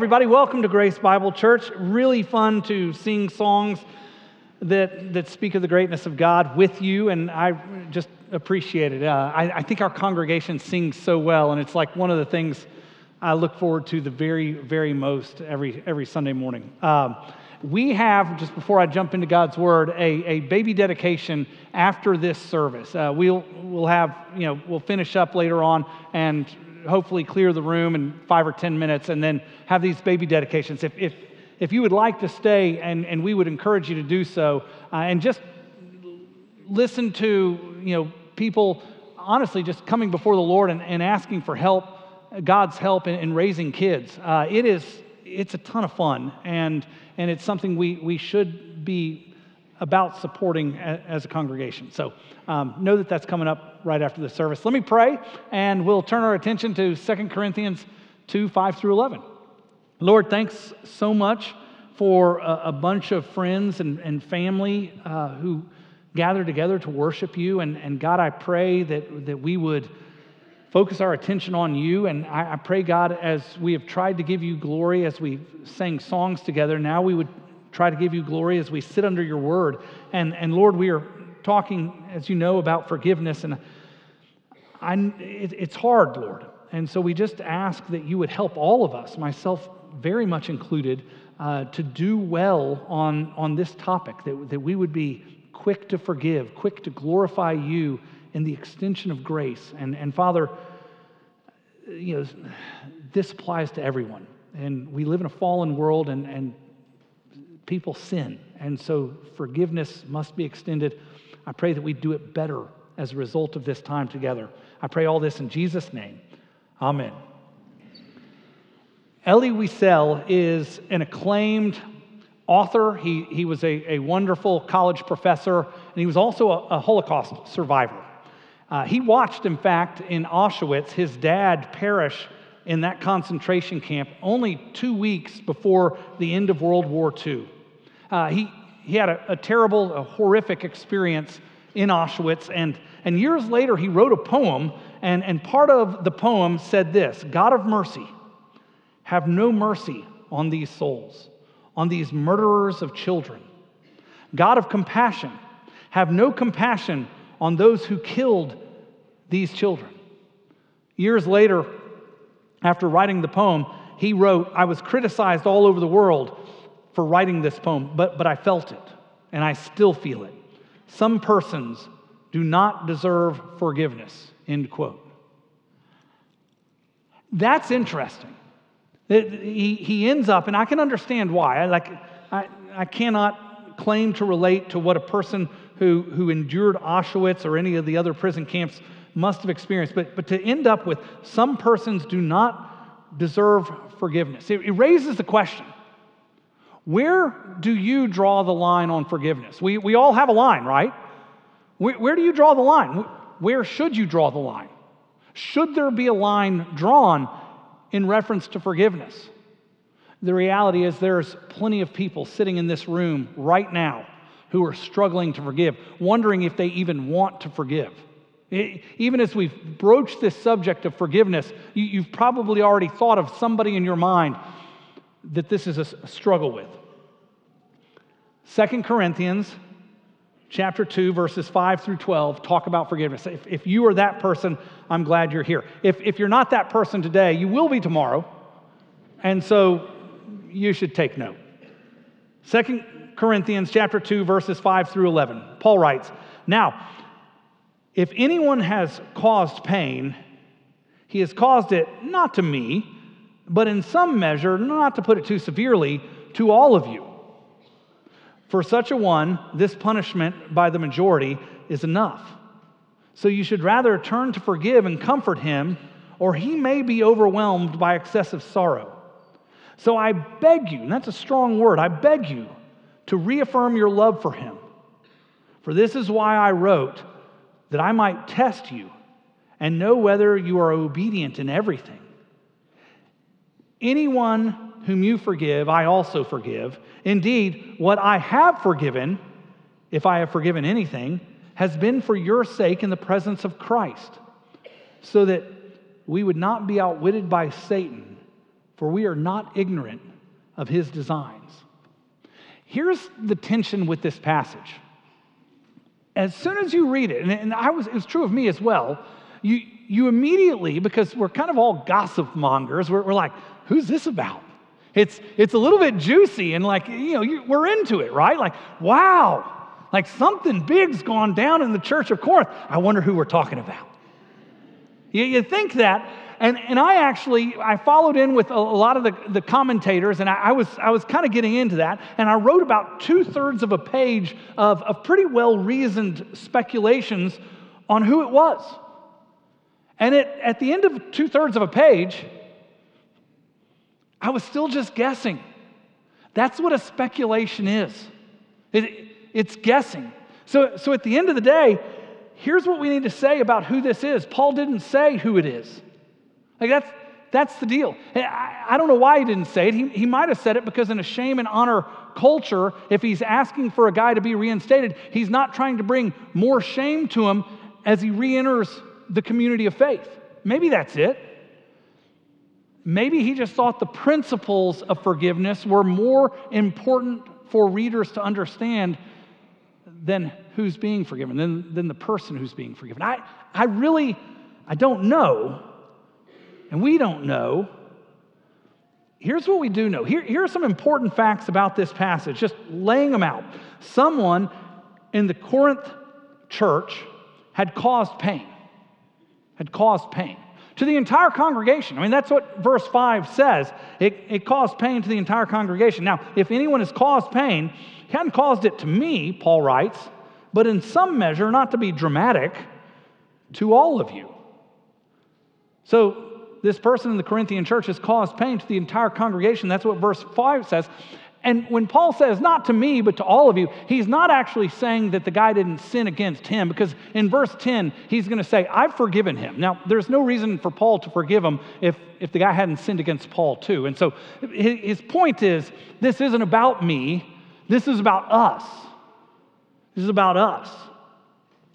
Everybody, welcome to Grace Bible Church. Really fun to sing songs that, that speak of the greatness of God with you, and I just appreciate it. Uh, I, I think our congregation sings so well, and it's like one of the things I look forward to the very, very most every, every Sunday morning. Um, we have, just before I jump into God's Word, a, a baby dedication after this service. Uh, we'll, we'll have, you know, we'll finish up later on and hopefully clear the room in five or 10 minutes and then have these baby dedications. If, if, if you would like to stay, and, and we would encourage you to do so, uh, and just listen to, you know, people honestly just coming before the Lord and, and asking for help, God's help in, in raising kids. Uh, it is, it's a ton of fun, and, and it's something we, we should be about supporting as a congregation. So um, know that that's coming up right after the service. Let me pray, and we'll turn our attention to 2 Corinthians 2 5 through 11. Lord, thanks so much for a, a bunch of friends and, and family uh, who gather together to worship you. And, and God, I pray that, that we would focus our attention on you. And I, I pray, God, as we have tried to give you glory, as we sang songs together, now we would try to give you glory as we sit under your word. And, and Lord, we are talking, as you know, about forgiveness. And I, it, it's hard, Lord. And so we just ask that you would help all of us, myself very much included, uh, to do well on, on this topic, that, that we would be quick to forgive, quick to glorify you in the extension of grace. And, and Father, you know, this applies to everyone. And we live in a fallen world, and, and people sin. And so forgiveness must be extended. I pray that we do it better as a result of this time together. I pray all this in Jesus' name. Amen. Elie Wiesel is an acclaimed author. He, he was a, a wonderful college professor, and he was also a, a Holocaust survivor. Uh, he watched, in fact, in Auschwitz, his dad perish in that concentration camp only two weeks before the end of World War II. Uh, he, he had a, a terrible, a horrific experience in Auschwitz, and, and years later he wrote a poem, and, and part of the poem said this God of mercy, have no mercy on these souls, on these murderers of children. God of compassion, have no compassion on those who killed these children. Years later, after writing the poem, he wrote, I was criticized all over the world for writing this poem, but, but I felt it, and I still feel it. Some persons do not deserve forgiveness, end quote. That's interesting. He, he ends up, and I can understand why. I, like, I, I cannot claim to relate to what a person who, who endured Auschwitz or any of the other prison camps must have experienced, but, but to end up with some persons do not deserve forgiveness. It, it raises the question where do you draw the line on forgiveness? We, we all have a line, right? Where, where do you draw the line? Where should you draw the line? Should there be a line drawn in reference to forgiveness? The reality is, there's plenty of people sitting in this room right now who are struggling to forgive, wondering if they even want to forgive. Even as we've broached this subject of forgiveness, you've probably already thought of somebody in your mind that this is a struggle with. Second Corinthians chapter 2, verses 5 through 12 talk about forgiveness. If, if you are that person, I'm glad you're here. If, if you're not that person today, you will be tomorrow. And so you should take note. Second Corinthians chapter 2, verses 5 through 11. Paul writes, Now, if anyone has caused pain, he has caused it not to me, but in some measure, not to put it too severely, to all of you. For such a one, this punishment by the majority is enough. So you should rather turn to forgive and comfort him, or he may be overwhelmed by excessive sorrow. So I beg you, and that's a strong word, I beg you to reaffirm your love for him. For this is why I wrote, that I might test you and know whether you are obedient in everything. Anyone whom you forgive, I also forgive. Indeed, what I have forgiven, if I have forgiven anything, has been for your sake in the presence of Christ, so that we would not be outwitted by Satan. for we are not ignorant of his designs. Here's the tension with this passage. As soon as you read it, and, I was, it was true of me as well, you, you immediately, because we're kind of all gossip mongers, we're, we're like, who's this about? It's, it's a little bit juicy and like, you know, you, we're into it, right? Like, wow, like something big's gone down in the church of Corinth. I wonder who we're talking about. You, you think that, and, and I actually, I followed in with a, a lot of the, the commentators, and I, I was, I was kind of getting into that, and I wrote about two thirds of a page of, of pretty well reasoned speculations on who it was. And it, at the end of two thirds of a page, I was still just guessing. That's what a speculation is it, it's guessing. So, so at the end of the day, here's what we need to say about who this is. Paul didn't say who it is. Like that's, that's the deal. I, I don't know why he didn't say it. He, he might have said it because in a shame and honor culture, if he's asking for a guy to be reinstated, he's not trying to bring more shame to him as he re enters the community of faith. Maybe that's it. Maybe he just thought the principles of forgiveness were more important for readers to understand than who's being forgiven, than, than the person who's being forgiven. I, I really, I don't know, and we don't know. Here's what we do know. Here, here are some important facts about this passage, just laying them out. Someone in the Corinth church had caused pain had caused pain to the entire congregation. I mean, that's what verse 5 says. It, it caused pain to the entire congregation. Now, if anyone has caused pain, he hadn't caused it to me, Paul writes, but in some measure, not to be dramatic, to all of you. So, this person in the Corinthian church has caused pain to the entire congregation. That's what verse 5 says. And when Paul says, not to me, but to all of you, he's not actually saying that the guy didn't sin against him, because in verse 10, he's going to say, I've forgiven him. Now, there's no reason for Paul to forgive him if, if the guy hadn't sinned against Paul, too. And so his point is, this isn't about me, this is about us. This is about us.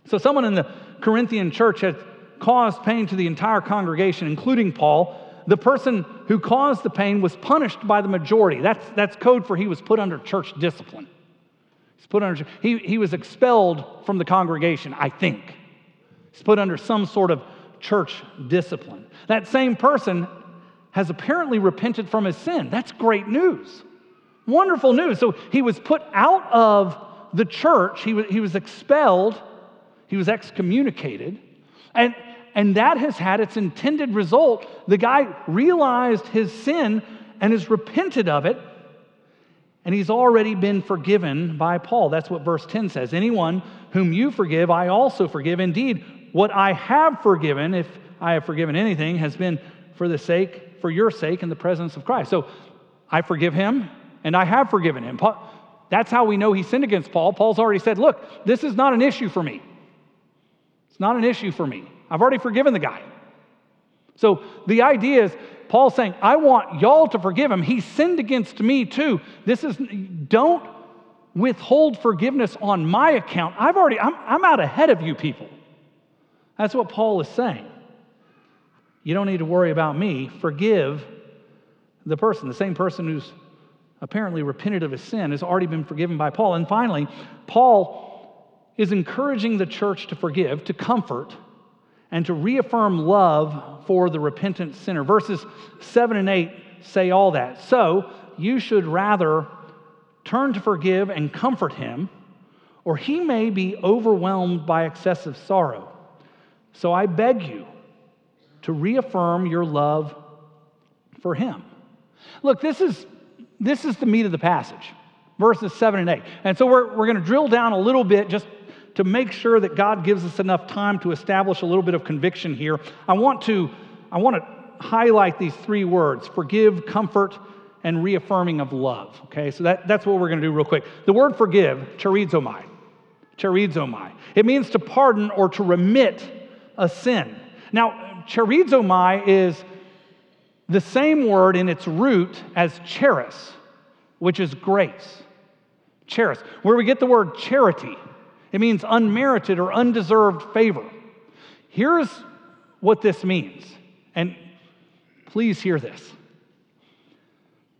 So, someone in the Corinthian church had caused pain to the entire congregation, including Paul the person who caused the pain was punished by the majority. That's, that's code for he was put under church discipline. He's put under, he, he was expelled from the congregation, I think. He's put under some sort of church discipline. That same person has apparently repented from his sin. That's great news. Wonderful news. So he was put out of the church, he was, he was expelled, he was excommunicated. And, and that has had its intended result. The guy realized his sin and has repented of it, and he's already been forgiven by Paul. That's what verse 10 says. Anyone whom you forgive, I also forgive. Indeed, what I have forgiven, if I have forgiven anything, has been for the sake, for your sake, in the presence of Christ. So I forgive him, and I have forgiven him. Paul, That's how we know he sinned against Paul. Paul's already said, Look, this is not an issue for me. It's not an issue for me. I've already forgiven the guy. So the idea is Paul's saying, I want y'all to forgive him. He sinned against me too. This is, don't withhold forgiveness on my account. I've already, I'm, I'm out ahead of you people. That's what Paul is saying. You don't need to worry about me. Forgive the person, the same person who's apparently repented of his sin has already been forgiven by Paul. And finally, Paul is encouraging the church to forgive, to comfort, and to reaffirm love for the repentant sinner. Verses 7 and 8 say all that. So you should rather turn to forgive and comfort him, or he may be overwhelmed by excessive sorrow. So I beg you to reaffirm your love for him. Look, this is, this is the meat of the passage, verses 7 and 8. And so we're, we're going to drill down a little bit just to make sure that God gives us enough time to establish a little bit of conviction here, I want to, I want to highlight these three words forgive, comfort, and reaffirming of love. Okay, so that, that's what we're going to do real quick. The word forgive, charizomai. Charizomai. It means to pardon or to remit a sin. Now, charizomai is the same word in its root as charis, which is grace. Charis, where we get the word charity. It means unmerited or undeserved favor. Here's what this means, and please hear this.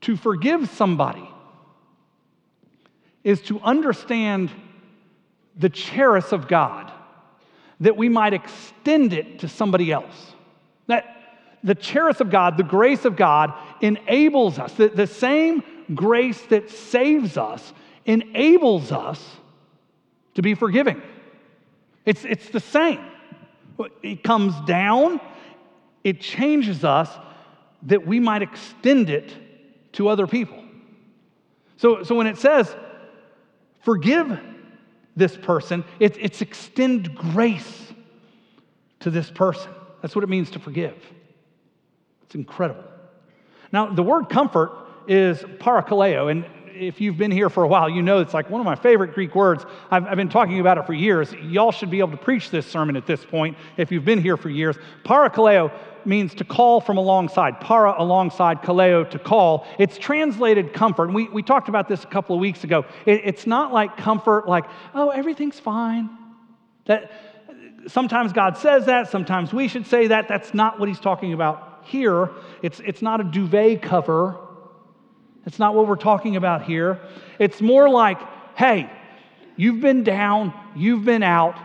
To forgive somebody is to understand the charis of God, that we might extend it to somebody else. That the charis of God, the grace of God, enables us, the, the same grace that saves us enables us to be forgiving. It's, it's the same. It comes down, it changes us that we might extend it to other people. So, so when it says, forgive this person, it, it's extend grace to this person. That's what it means to forgive. It's incredible. Now, the word comfort is parakaleo, and if you've been here for a while, you know it's like one of my favorite Greek words. I've, I've, been talking about it for years. Y'all should be able to preach this sermon at this point if you've been here for years. Parakaleo means to call from alongside. Para alongside, kaleo to call. It's translated comfort. And we, we talked about this a couple of weeks ago. It, it's not like comfort, like, oh, everything's fine. That sometimes God says that, sometimes we should say that. That's not what he's talking about here. It's, it's not a duvet cover that's not what we're talking about here. It's more like, hey, you've been down, you've been out,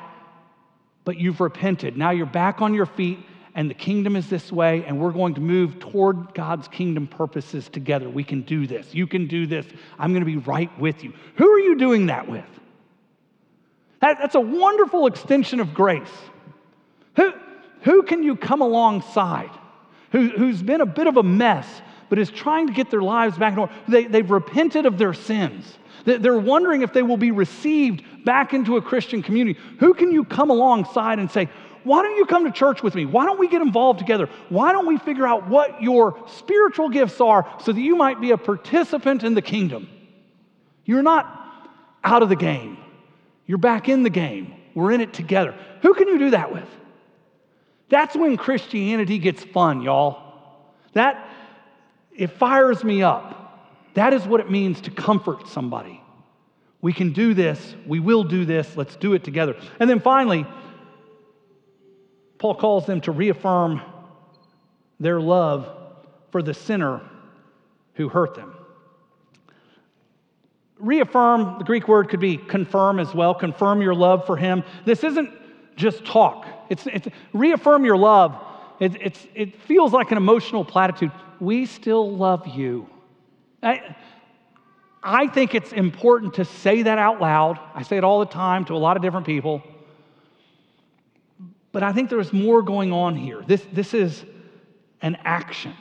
but you've repented. Now you're back on your feet, and the kingdom is this way, and we're going to move toward God's kingdom purposes together. We can do this. You can do this. I'm going to be right with you. Who are you doing that with? That, that's a wonderful extension of grace. Who, who can you come alongside? Who, who's been a bit of a mess but is trying to get their lives back in order. They, they've repented of their sins. They're wondering if they will be received back into a Christian community. Who can you come alongside and say, why don't you come to church with me? Why don't we get involved together? Why don't we figure out what your spiritual gifts are so that you might be a participant in the kingdom? You're not out of the game, you're back in the game. We're in it together. Who can you do that with? That's when Christianity gets fun, y'all. That, it fires me up. That is what it means to comfort somebody. We can do this. We will do this. Let's do it together. And then finally, Paul calls them to reaffirm their love for the sinner who hurt them. Reaffirm, the Greek word could be confirm as well. Confirm your love for him. This isn't just talk, it's, it's reaffirm your love. It, it feels like an emotional platitude we still love you. I, I think it's important to say that out loud. I say it all the time to a lot of different people. But I think there's more going on here. This, this is an action.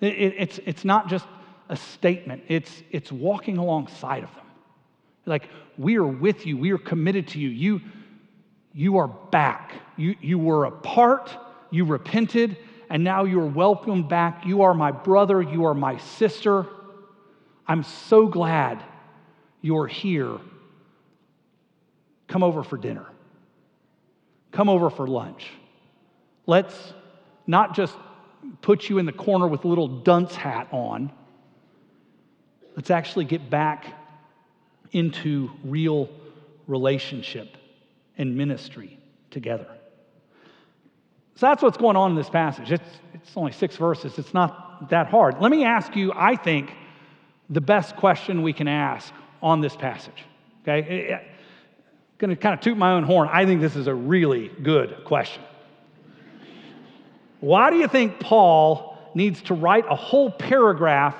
It, it, it's, it's not just a statement, it's, it's walking alongside of them. Like, we are with you, we are committed to you. You, you are back. You, you were apart, you repented, and now you are welcome back. You are my brother, you are my sister. I'm so glad you're here. Come over for dinner. Come over for lunch. Let's not just put you in the corner with a little dunce hat on. Let's actually get back into real relationship and ministry together. So that's what's going on in this passage. It's, it's only six verses, it's not that hard. Let me ask you, I think, the best question we can ask on this passage. Okay? I'm going to kind of toot my own horn. I think this is a really good question. Why do you think Paul needs to write a whole paragraph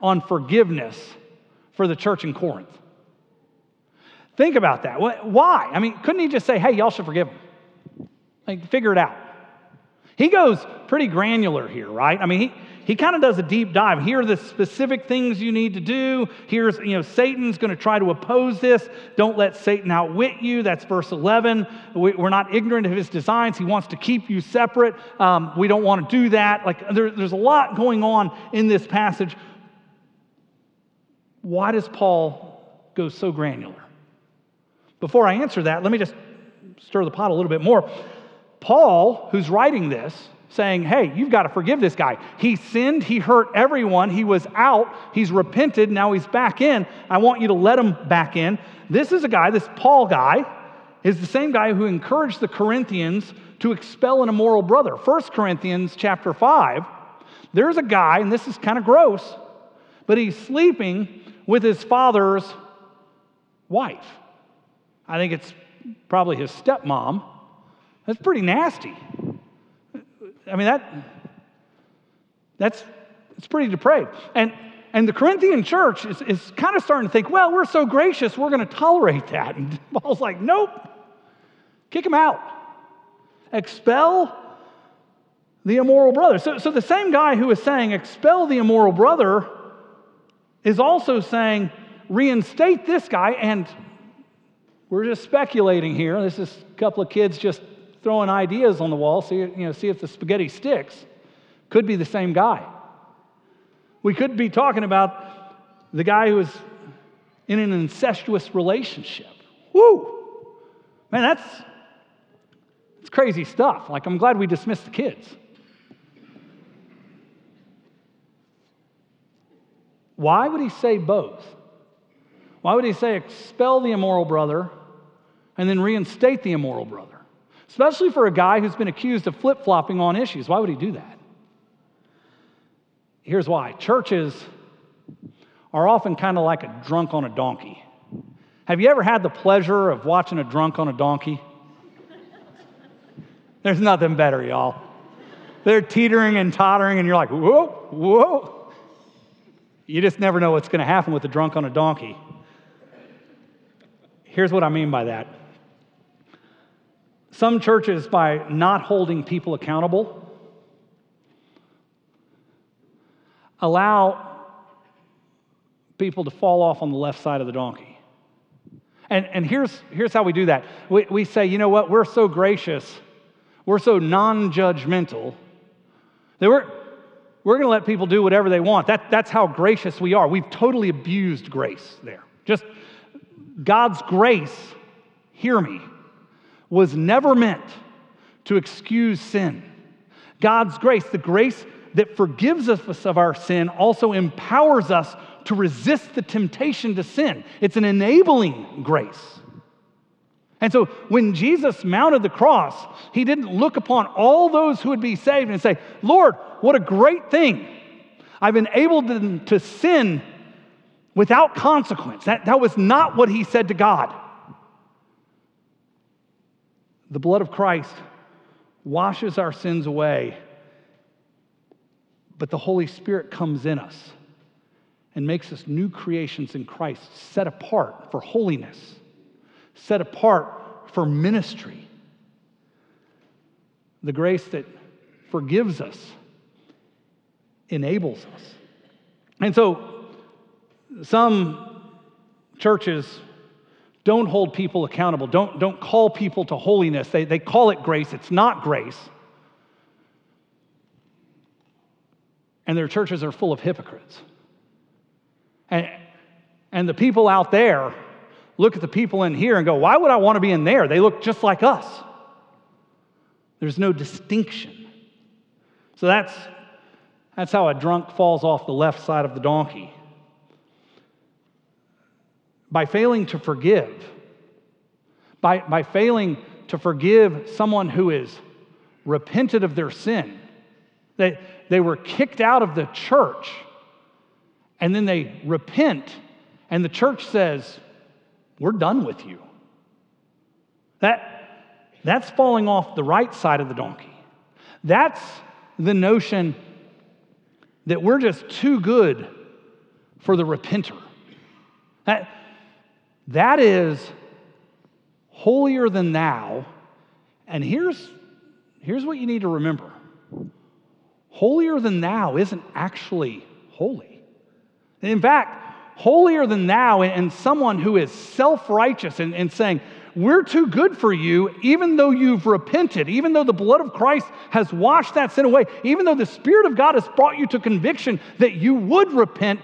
on forgiveness for the church in Corinth? Think about that. Why? I mean, couldn't he just say, hey, y'all should forgive them? Like, figure it out. He goes pretty granular here, right? I mean, he, he kind of does a deep dive. Here are the specific things you need to do. Here's, you know, Satan's going to try to oppose this. Don't let Satan outwit you. That's verse 11. We, are not ignorant of his designs. He wants to keep you separate. Um, we don't want to do that. Like, there, there's a lot going on in this passage. Why does Paul go so granular? Before I answer that, let me just stir the pot a little bit more. Paul, who's writing this, saying, Hey, you've got to forgive this guy. He sinned, he hurt everyone, he was out, he's repented, now he's back in. I want you to let him back in. This is a guy, this Paul guy, is the same guy who encouraged the Corinthians to expel an immoral brother. 1 Corinthians chapter 5, there's a guy, and this is kind of gross, but he's sleeping with his father's wife. I think it's probably his stepmom. That's pretty nasty. I mean, that, that's it's pretty depraved. And, and the Corinthian church is, is kind of starting to think, well, we're so gracious, we're going to tolerate that. And Paul's like, nope, kick him out. Expel the immoral brother. So, so the same guy who is saying, expel the immoral brother, is also saying, reinstate this guy. And we're just speculating here. This is a couple of kids just throwing ideas on the wall, see, you know, see if the spaghetti sticks. Could be the same guy. We could be talking about the guy who is in an incestuous relationship. Woo! Man, that's, that's crazy stuff. Like, I'm glad we dismissed the kids. Why would he say both? Why would he say expel the immoral brother and then reinstate the immoral brother? Especially for a guy who's been accused of flip flopping on issues. Why would he do that? Here's why churches are often kind of like a drunk on a donkey. Have you ever had the pleasure of watching a drunk on a donkey? There's nothing better, y'all. They're teetering and tottering, and you're like, whoa, whoa. You just never know what's going to happen with a drunk on a donkey. Here's what I mean by that. Some churches, by not holding people accountable, allow people to fall off on the left side of the donkey. And, and here's, here's how we do that we, we say, you know what, we're so gracious, we're so non judgmental that we're, we're going to let people do whatever they want. That, that's how gracious we are. We've totally abused grace there. Just God's grace, hear me, was never meant to excuse sin. God's grace, the grace that forgives us of our sin also empowers us to resist the temptation to sin. It's an enabling grace. And so when Jesus mounted the cross, he didn't look upon all those who would be saved and say, Lord, what a great thing. I've enabled them to sin without consequence. That, that was not what he said to God. The blood of Christ washes our sins away but the Holy Spirit comes in us and makes us new creations in Christ, set apart for holiness, set apart for ministry. The grace that forgives us enables us. And so, some churches don't hold people accountable, don't, don't call people to holiness. They, they call it grace, it's not grace. and their churches are full of hypocrites. And, and the people out there look at the people in here and go, Why would I want to be in there? They look just like us. There's no distinction. So that's, that's how a drunk falls off the left side of the donkey. By failing to forgive, by, by failing to forgive someone who is repented of their sin, they, they were kicked out of the church and then they repent, and the church says, We're done with you. That, that's falling off the right side of the donkey. That's the notion that we're just too good for the repenter. That, that is holier than thou. And here's, here's what you need to remember holier than thou isn't actually holy. In fact, holier than thou and someone who is self righteous and, and saying, We're too good for you, even though you've repented, even though the blood of Christ has washed that sin away, even though the Spirit of God has brought you to conviction that you would repent,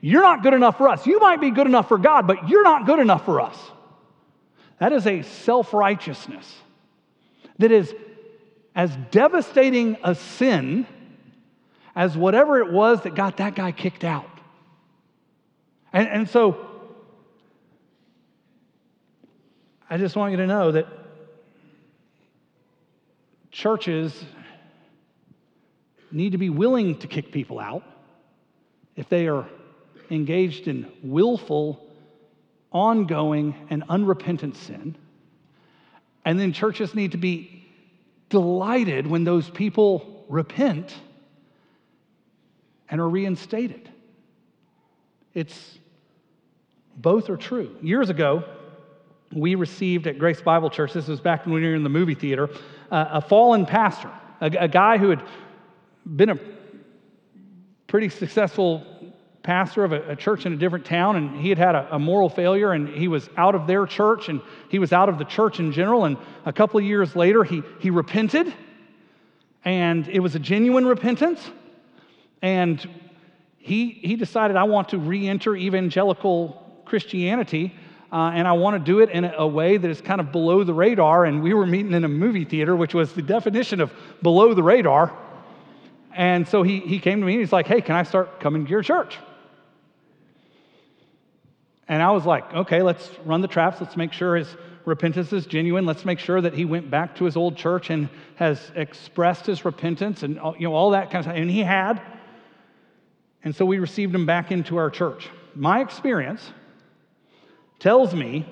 you're not good enough for us. You might be good enough for God, but you're not good enough for us. That is a self righteousness that is as devastating a sin as whatever it was that got that guy kicked out. And, and so I just want you to know that churches need to be willing to kick people out if they are engaged in willful, ongoing, and unrepentant sin. And then churches need to be delighted when those people repent and are reinstated. It's both are true. Years ago, we received at Grace Bible Church, this was back when we were in the movie theater, uh, a fallen pastor, a, a guy who had been a pretty successful pastor of a, a, church in a different town, and he had had a, a, moral failure, and he was out of their church, and he was out of the church in general. And a couple of years later, he, he repented, and it was a genuine repentance. And he, he decided, I want to re enter evangelical Christianity. Uh, and I want to do it in a way that is kind of below the radar. And we were meeting in a movie theater, which was the definition of below the radar. And so he, he came to me and he's like, Hey, can I start coming to your church? And I was like, Okay, let's run the traps. Let's make sure his repentance is genuine. Let's make sure that he went back to his old church and has expressed his repentance and you know, all that kind of stuff. And he had. And so we received him back into our church. My experience tells me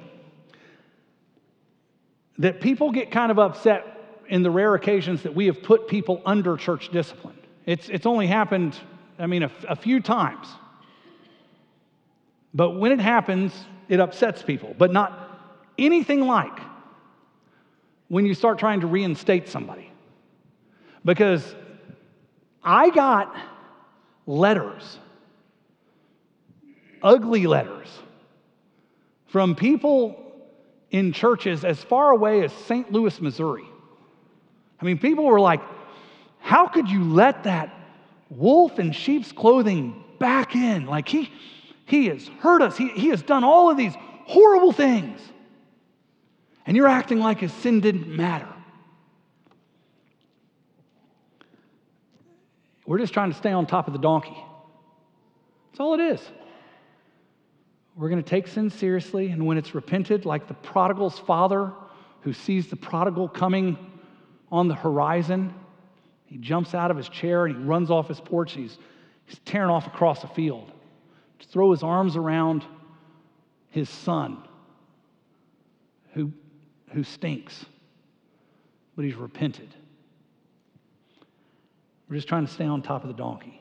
that people get kind of upset in the rare occasions that we have put people under church discipline. It's, it's only happened, I mean, a, a few times. But when it happens, it upsets people, but not anything like when you start trying to reinstate somebody. Because I got letters, ugly letters, from people in churches as far away as St. Louis, Missouri. I mean, people were like, How could you let that wolf in sheep's clothing back in? Like, he, he has hurt us, he, he has done all of these horrible things. And you're acting like his sin didn't matter. We're just trying to stay on top of the donkey. That's all it is. We're going to take sin seriously, and when it's repented, like the prodigal's father who sees the prodigal coming on the horizon, he jumps out of his chair and he runs off his porch. He's, he's tearing off across the field throw his arms around his son who, who stinks, but he's repented. We're just trying to stay on top of the donkey.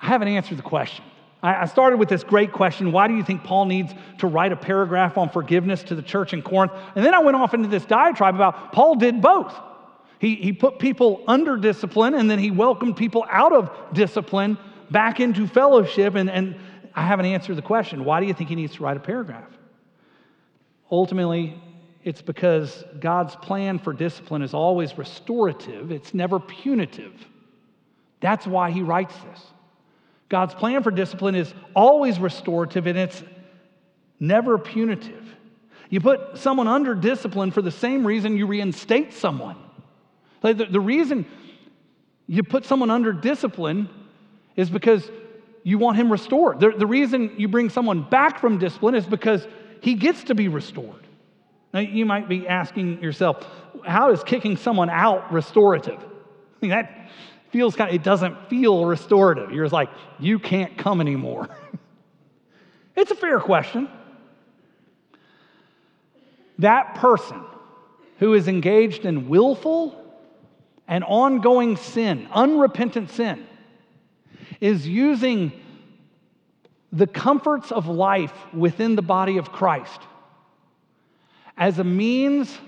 I haven't answered the question. I started with this great question why do you think Paul needs to write a paragraph on forgiveness to the church in Corinth? And then I went off into this diatribe about Paul did both. He, he put people under discipline and then he welcomed people out of discipline back into fellowship. And, and I haven't answered the question why do you think he needs to write a paragraph? Ultimately, it's because God's plan for discipline is always restorative, it's never punitive. That's why he writes this. God's plan for discipline is always restorative and it's never punitive. You put someone under discipline for the same reason you reinstate someone. Like the, the reason you put someone under discipline is because you want him restored. The, the reason you bring someone back from discipline is because he gets to be restored. Now, you might be asking yourself, how is kicking someone out restorative? I mean, that feels kind of, it doesn't feel restorative. You're like, you can't come anymore. it's a fair question. That person who is engaged in willful and ongoing sin, unrepentant sin, is using the comforts of life within the body of Christ as a means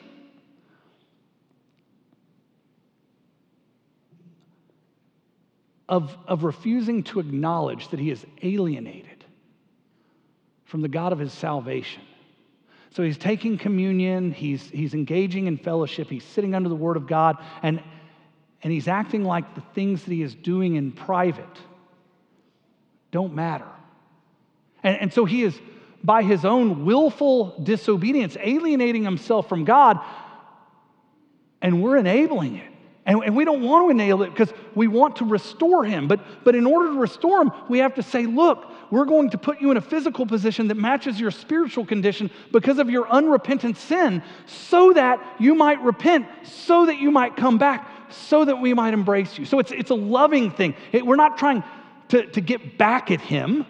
of, of refusing to acknowledge that he is alienated from the God of his salvation. So he's taking communion, he's, he's engaging in fellowship, he's sitting under the word of God, and, and he's acting like the things that he is doing in private don't matter. And, and so he is by his own willful disobedience, alienating himself from God, and we're enabling it. And, and we don't want to enable it because we want to restore him. But, but in order to restore him, we have to say, look, we're going to put you in a physical position that matches your spiritual condition because of your unrepentant sin, so that you might repent, so that you might come back, so that we might embrace you. So it's, it's a loving thing. It, we're not trying to, to get back at him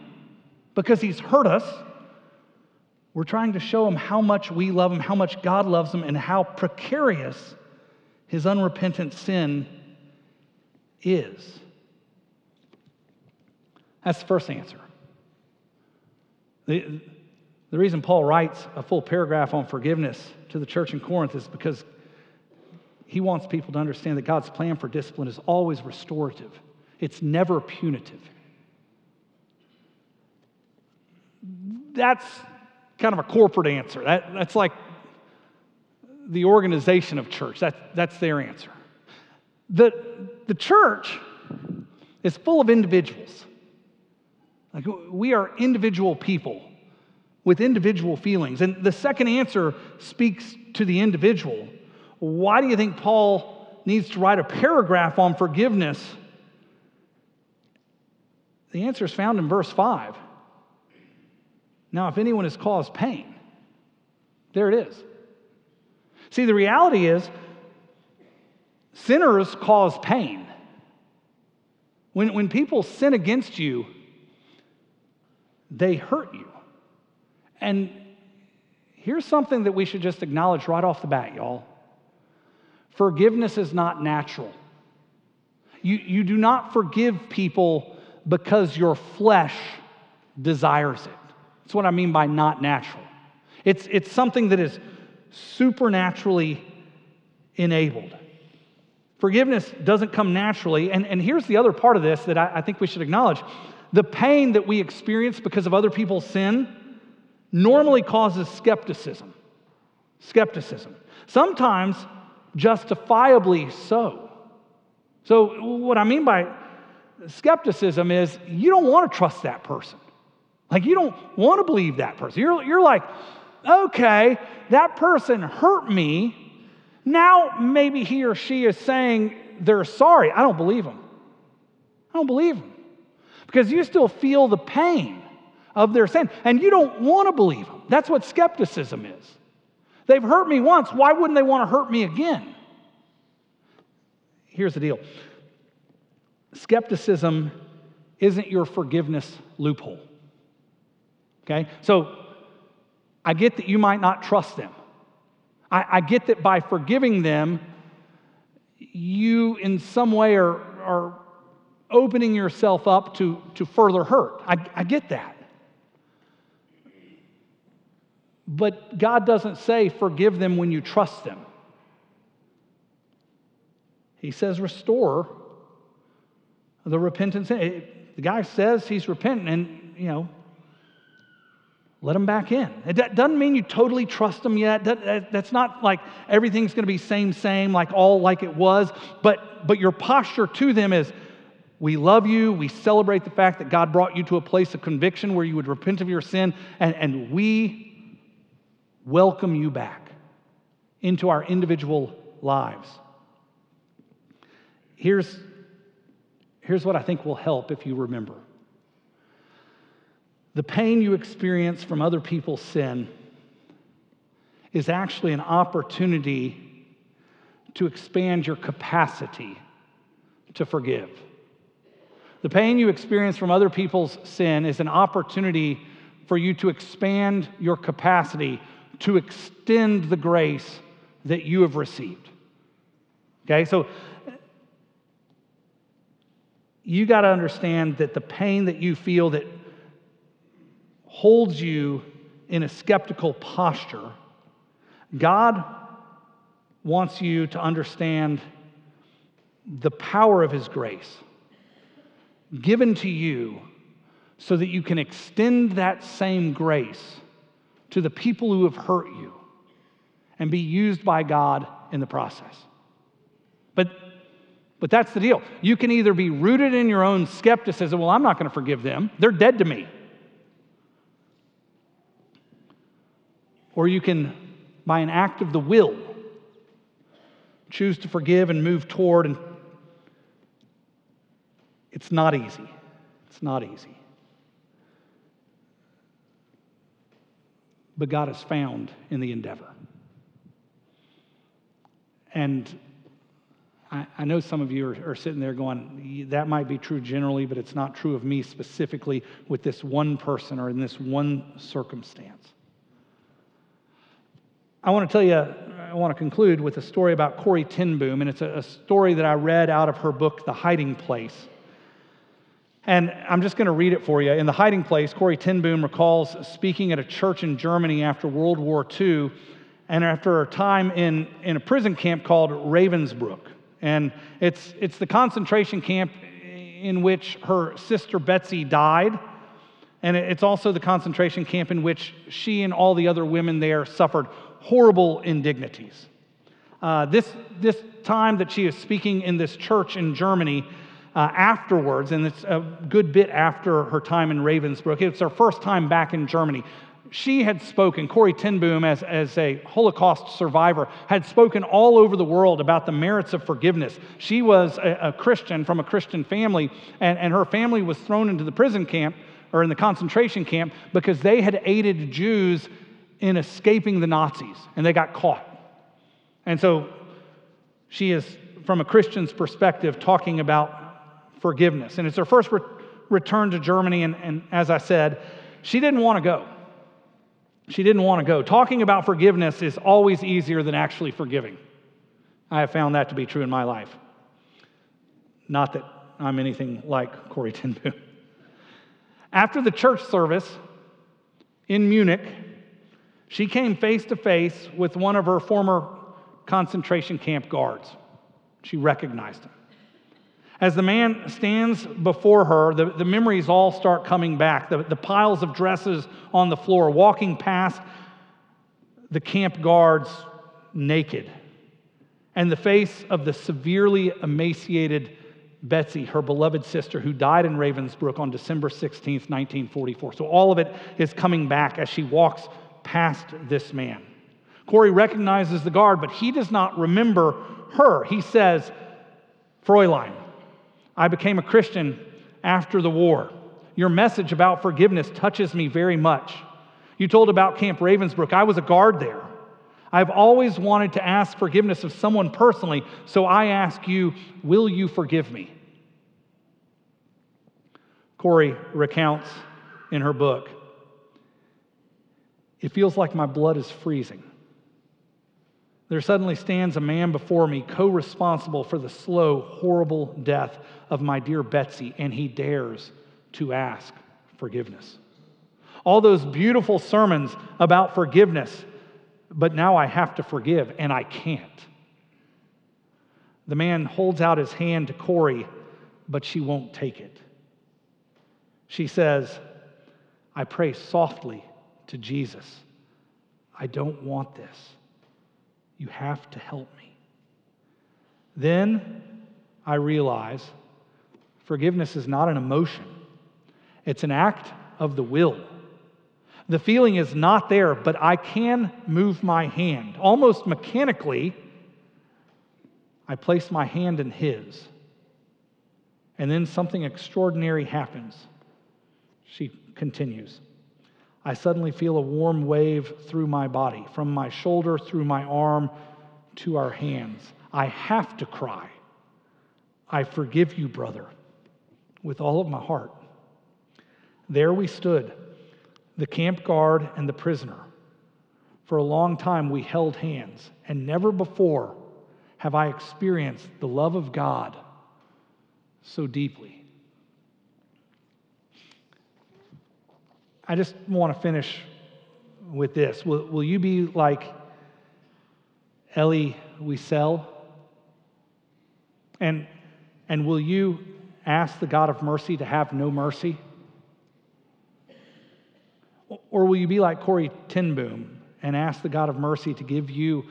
because he's hurt us. We're trying to show him how much we love him, how much God loves him, and how precarious his unrepentant sin is. That's the first answer. The, the reason Paul writes a full paragraph on forgiveness to the church in Corinth is because he wants people to understand that God's plan for discipline is always restorative, it's never punitive. That's kind of a corporate answer. That, that's like the organization of church. That, that's their answer. The, the church is full of individuals. Like we are individual people with individual feelings. And the second answer speaks to the individual. Why do you think Paul needs to write a paragraph on forgiveness? The answer is found in verse 5. Now, if anyone has caused pain, there it is. See, the reality is sinners cause pain. When, when people sin against you, they hurt you. And here's something that we should just acknowledge right off the bat, y'all forgiveness is not natural. You, you do not forgive people because your flesh desires it. That's what I mean by not natural. It's, it's something that is supernaturally enabled. Forgiveness doesn't come naturally. And, and here's the other part of this that I, I think we should acknowledge the pain that we experience because of other people's sin normally causes skepticism. Skepticism. Sometimes justifiably so. So, what I mean by skepticism is you don't want to trust that person. Like, you don't want to believe that person. You're, you're like, okay, that person hurt me. Now, maybe he or she is saying they're sorry. I don't believe them. I don't believe them because you still feel the pain of their sin and you don't want to believe them. That's what skepticism is. They've hurt me once. Why wouldn't they want to hurt me again? Here's the deal skepticism isn't your forgiveness loophole. Okay? So I get that you might not trust them. I, I get that by forgiving them, you in some way are, are opening yourself up to, to further hurt. I, I get that. But God doesn't say forgive them when you trust them. He says restore the repentance. The guy says he's repentant, and you know, let them back in. It doesn't mean you totally trust them yet. That's not like everything's going to be same, same, like all like it was. But but your posture to them is we love you. We celebrate the fact that God brought you to a place of conviction where you would repent of your sin, and, and we welcome you back into our individual lives. Here's, here's what I think will help if you remember the pain you experience from other people's sin is actually an opportunity to expand your capacity to forgive. The pain you experience from other people's sin is an opportunity for you to expand your capacity to extend the grace that you have received. Okay, so you got to understand that the pain that you feel that holds you in a skeptical posture, God wants you to understand the power of His grace given to you so that you can extend that same grace to the people who have hurt you and be used by God in the process. But, but that's the deal. You can either be rooted in your own skepticism, well, I'm not going to forgive them, they're dead to me. Or you can, by an act of the will, choose to forgive and move toward and it's not easy. It's not easy. But God is found in the endeavor. And I, I know some of you are, are sitting there going, that might be true generally, but it's not true of me specifically with this one person or in this one circumstance. I want to tell you, I want to conclude with a story about Corrie ten Boom, and it's a, a story that I read out of her book, The Hiding Place. And I'm just going to read it for you. In The Hiding Place, Corrie ten Boom recalls speaking at a church in Germany after World War II and after a time in, in a prison camp called Ravensbrück. And it's, it's the concentration camp in which her sister Betsy died. And it's also the concentration camp in which she and all the other women there suffered horrible indignities. Uh, this, this time that she is speaking in this church in Germany, uh, afterwards, and it's a good bit after her time in Ravensbrück, it's her first time back in Germany. She had spoken, Corrie ten Boom, as, as a Holocaust survivor, had spoken all over the world about the merits of forgiveness. She was a, a Christian from a Christian family, and, and her family was thrown into the prison camp or in the concentration camp because they had aided Jews in escaping the Nazis and they got caught. And so she is, from a Christian's perspective, talking about forgiveness. And it's her first re- return to Germany. And, and as I said, she didn't want to go. She didn't want to go. Talking about forgiveness is always easier than actually forgiving. I have found that to be true in my life. Not that I'm anything like Corrie ten Boom. After the church service in Munich, she came face to face with one of her former concentration camp guards. She recognized him. As the man stands before her, the, the memories all start coming back. The, the piles of dresses on the floor, walking past the camp guards naked, and the face of the severely emaciated Betsy, her beloved sister, who died in Ravensbrück on December 16, 1944. So all of it is coming back as she walks past this man. Corrie recognizes the guard, but he does not remember her. He says, Fräulein, I became a Christian after the war. Your message about forgiveness touches me very much. You told about Camp Ravensbrück. I was a guard there. I've always wanted to ask forgiveness of someone personally, so I ask you, will you forgive me? Corrie recounts in her book it feels like my blood is freezing. There suddenly stands a man before me, co responsible for the slow, horrible death of my dear Betsy, and he dares to ask forgiveness. All those beautiful sermons about forgiveness, but now I have to forgive, and I can't. The man holds out his hand to Corrie, but she won't take it. She says, I pray softly to Jesus. I don't want this. You have to help me. Then I realize forgiveness is not an emotion, it's an act of the will. The feeling is not there, but I can move my hand. Almost mechanically, I place my hand in his. And then something extraordinary happens. She continues. I suddenly feel a warm wave through my body, from my shoulder through my arm to our hands. I have to cry. I forgive you, brother, with all of my heart. There we stood, the camp guard and the prisoner. For a long time we held hands, and never before have I experienced the love of God so deeply. I just want to finish with this. Will, will you be like Elie Wiesel? And, and will you ask the God of mercy to have no mercy? Or will you be like Corrie ten Boom and ask the God of mercy to give you,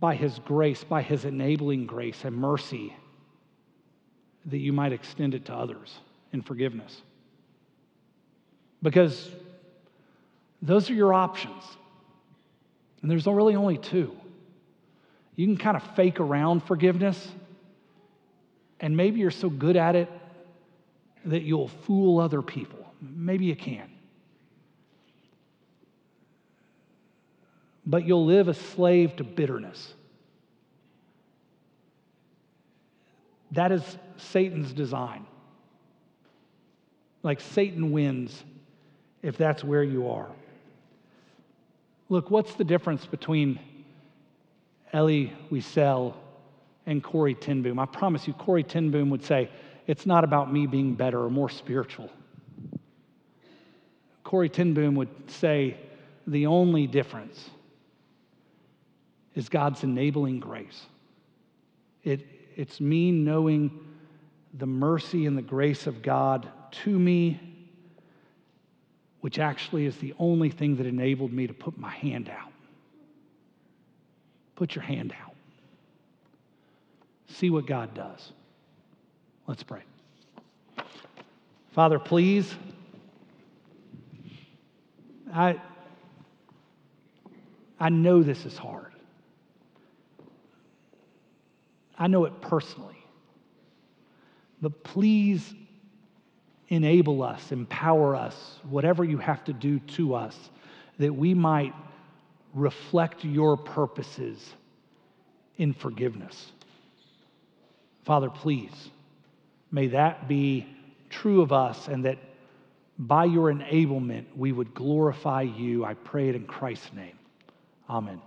by his grace, by his enabling grace and mercy, that you might extend it to others in forgiveness? Because those are your options. And there's really only two. You can kind of fake around forgiveness, and maybe you're so good at it that you'll fool other people. Maybe you can. But you'll live a slave to bitterness. That is Satan's design. Like Satan wins if that's where you are. Look, what's the difference between Elie Wiesel and Corrie ten Boom? I promise you, Corrie ten Boom would say, it's not about me being better or more spiritual. Corrie ten Boom would say, the only difference is God's enabling grace. It, it's me knowing the mercy and the grace of God to me, which actually is the only thing that enabled me to put my hand out. Put your hand out. See what God does. Let's pray. Father, please, I, I know this is hard. I know it personally. But please enable us, empower us, whatever you have to do to us, that we might reflect your purposes in forgiveness. Father, please, may that be true of us and that by your enablement we would glorify you. I pray it in Christ's name. Amen.